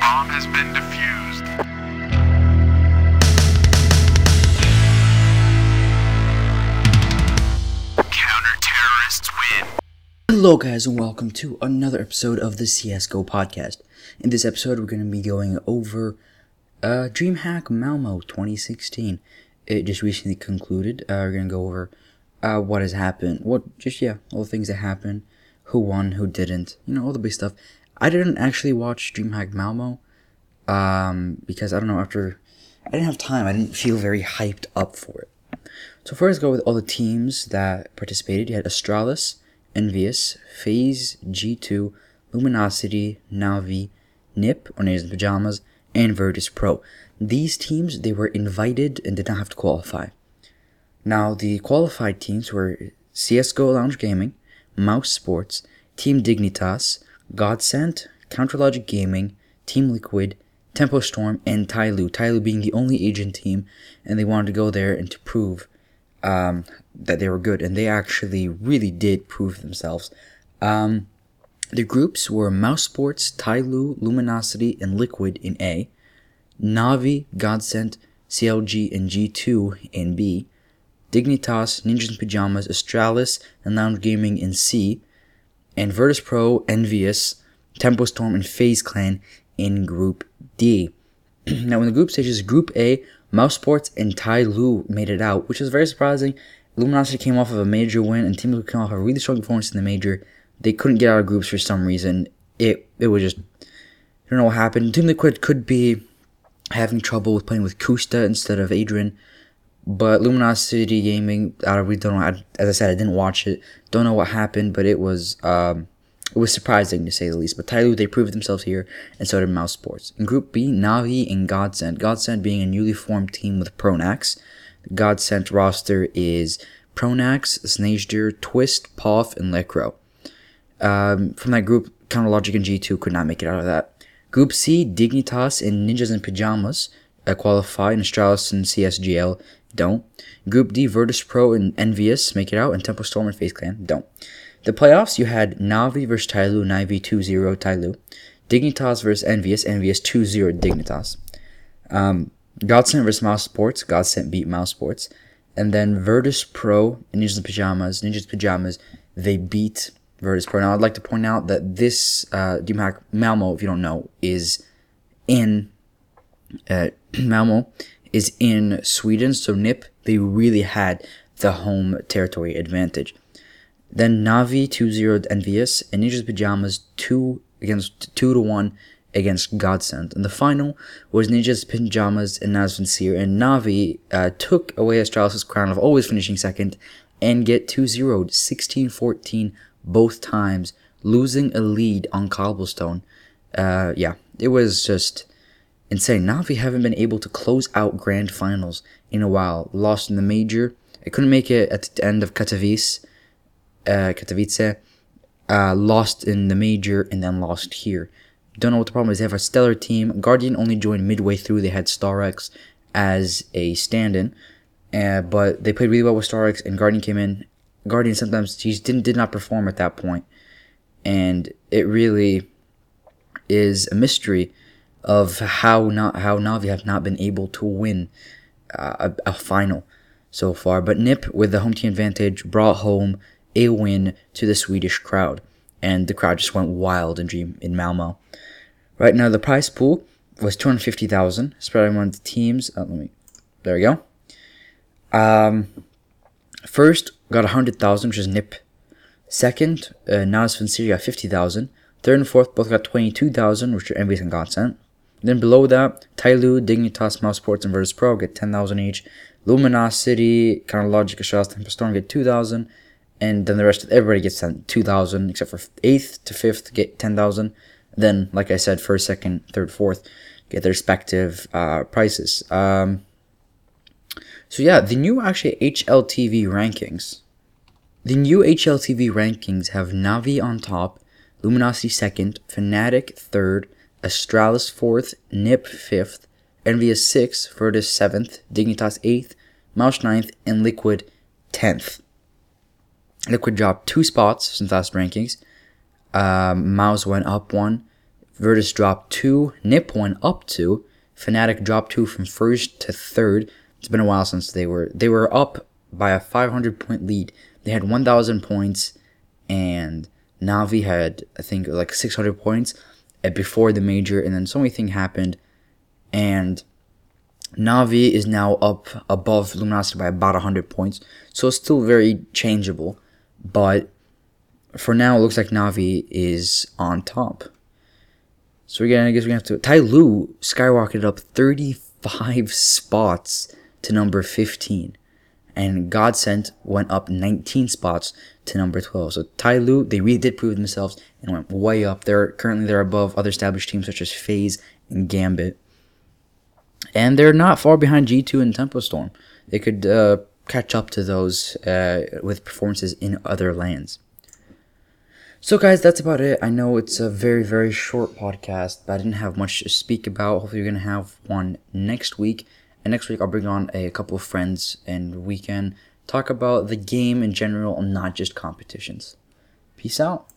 bomb has been defused. Hello, guys, and welcome to another episode of the CSGO podcast. In this episode, we're going to be going over uh, DreamHack Malmo 2016. It just recently concluded. Uh, we're going to go over uh, what has happened, what just yeah, all the things that happened, who won, who didn't, you know, all the big stuff. I didn't actually watch DreamHack Malmo um, because I don't know after I didn't have time. I didn't feel very hyped up for it. So first, go with all the teams that participated. You had Astralis, Envious, FaZe, G2, Luminosity, Navi, Nip, or Ninjas in Pajamas, and Virtus Pro. These teams, they were invited and did not have to qualify. Now, the qualified teams were CSGO Lounge Gaming, Mouse Sports, Team Dignitas, Godsent, Counterlogic Gaming, Team Liquid, Tempo Storm, and Tyloo. Tyloo being the only Asian team, and they wanted to go there and to prove um, that they were good, and they actually really did prove themselves. Um, the groups were Mouse Sports, Tyloo, Luminosity, and Liquid in A, Navi, Godsent, CLG, and G2 in B, Dignitas, Ninjas in Pajamas, Astralis, and Lounge Gaming in C, and Virtus Pro, Envious, Tempo Storm, and FaZe Clan in Group D. now, in the group stages, Group A, Mouse Sports and Tyloo made it out, which was very surprising. Luminosity came off of a major win, and Team Liquid came off a really strong performance in the major. They couldn't get out of groups for some reason. It it was just I don't know what happened. Team Liquid could be having trouble with playing with koosta instead of adreN, but Luminosity Gaming, I really don't know. I, as I said, I didn't watch it. Don't know what happened, but it was um, it was surprising to say the least. But Tyloo, they proved themselves here, and so did Mouse Sports. In Group B, Navi and Godsent. Godsent being a newly formed team with Pronax. The Godsent roster is Pronax, znajder, Twist, Poff, and Lekr0. Um, from that group, Counterlogic and G2 could not make it out of that. Group C, Dignitas and Ninjas in Pajamas qualify, and Astralis and CSGL don't. Group D, Virtus Pro and Envious make it out, and Tempo Storm and FaZe Clan don't. The playoffs, you had Navi versus Tyloo, Navi 2-0 Tyloo. Dignitas versus Envious, Envious 2-0 Dignitas. Um, Godsent versus Mouse Sports, Godsent beat Mouse Sports. And then Virtus Pro and Ninjas Pajamas, Ninjas Pajamas, they beat Virtus Pro. Now, I'd like to point out that this uh, Malmo, if you don't know, is in uh, Malmo is in Sweden. So NIP, they really had the home territory advantage. Then Navi 2-0 Envious and Ninjas Pajamas 2 against 2 to 1 against Godsent. And the final was Ninjas Pajamas and Nazvan and Navi uh, took away Astralis' crown of always finishing second and get 2-0 16-14 both times, losing a lead on Cobblestone. Uh, yeah, it was just insane. Navi haven't been able to close out grand finals in a while. Lost in the major. I couldn't make it at the end of Katowice uh, Katowice, uh, lost in the major and then lost here. Don't know what the problem is. They have a stellar team. Guardian only joined midway through. They had starix as a stand-in, uh, but they played really well with starix, and Guardian came in. Guardian sometimes he didn't did not perform at that point, and it really is a mystery of how not how Navi have not been able to win uh, a, a final so far. But Nip with the home team advantage brought home a win to the Swedish crowd, and the crowd just went wild in Dream in Malmo. Right now, the prize pool was two hundred fifty thousand, spread among the teams. Uh, let me, there we go. Um, first got hundred thousand, which is Nip. Second, uh, Natus Vincere got fifty thousand. Third and fourth both got twenty-two thousand, which are Envious and Godsent. Then below that, Tyloo, Dignitas, Mouseports, and Virtus Pro get ten thousand each. Luminosity, Counterlogic, Astralis, Tempo Storm get two thousand and then the rest of everybody gets 2,000 except for eighth to fifth get 10,000. Then, like I said, first, second, third, fourth get their respective uh, prices. Um, so yeah, the new actually HLTV rankings. The new HLTV rankings have Navi on top, Luminosity second, Fnatic third, Astralis fourth, Nip fifth, Envious sixth, Virtus seventh, Dignitas eighth, Mouse ninth, and Liquid tenth. Liquid dropped two spots since last rankings. Um, Mouse went up one. Virtus dropped two. Nip went up two. Fnatic dropped two from first to third. It's been a while since they were they were up by a 500 point lead. They had 1,000 points, and Navi had I think like 600 points uh, Uh, before the major, and then so many happened, and Navi is now up above Luminosity by about 100 points, so it's still very changeable, but for now it looks like Navi is on top. So again, I guess we have to. Tyloo skyrocketed up 35 spots to number 15, and Godsent went up 19 spots to number 12. So Tyloo, they really did prove themselves and went way up. They're currently they're above other established teams such as FaZe and Gambit, and they're not far behind G2 and Tempo Storm. They could uh, catch up to those uh, with performances in other lands. So, guys, that's about it. I know it's a very, very short podcast, but I didn't have much to speak about. Hopefully, you're going to have one next week. And next week, I'll bring on a couple of friends and we can talk about the game in general and not just competitions. Peace out.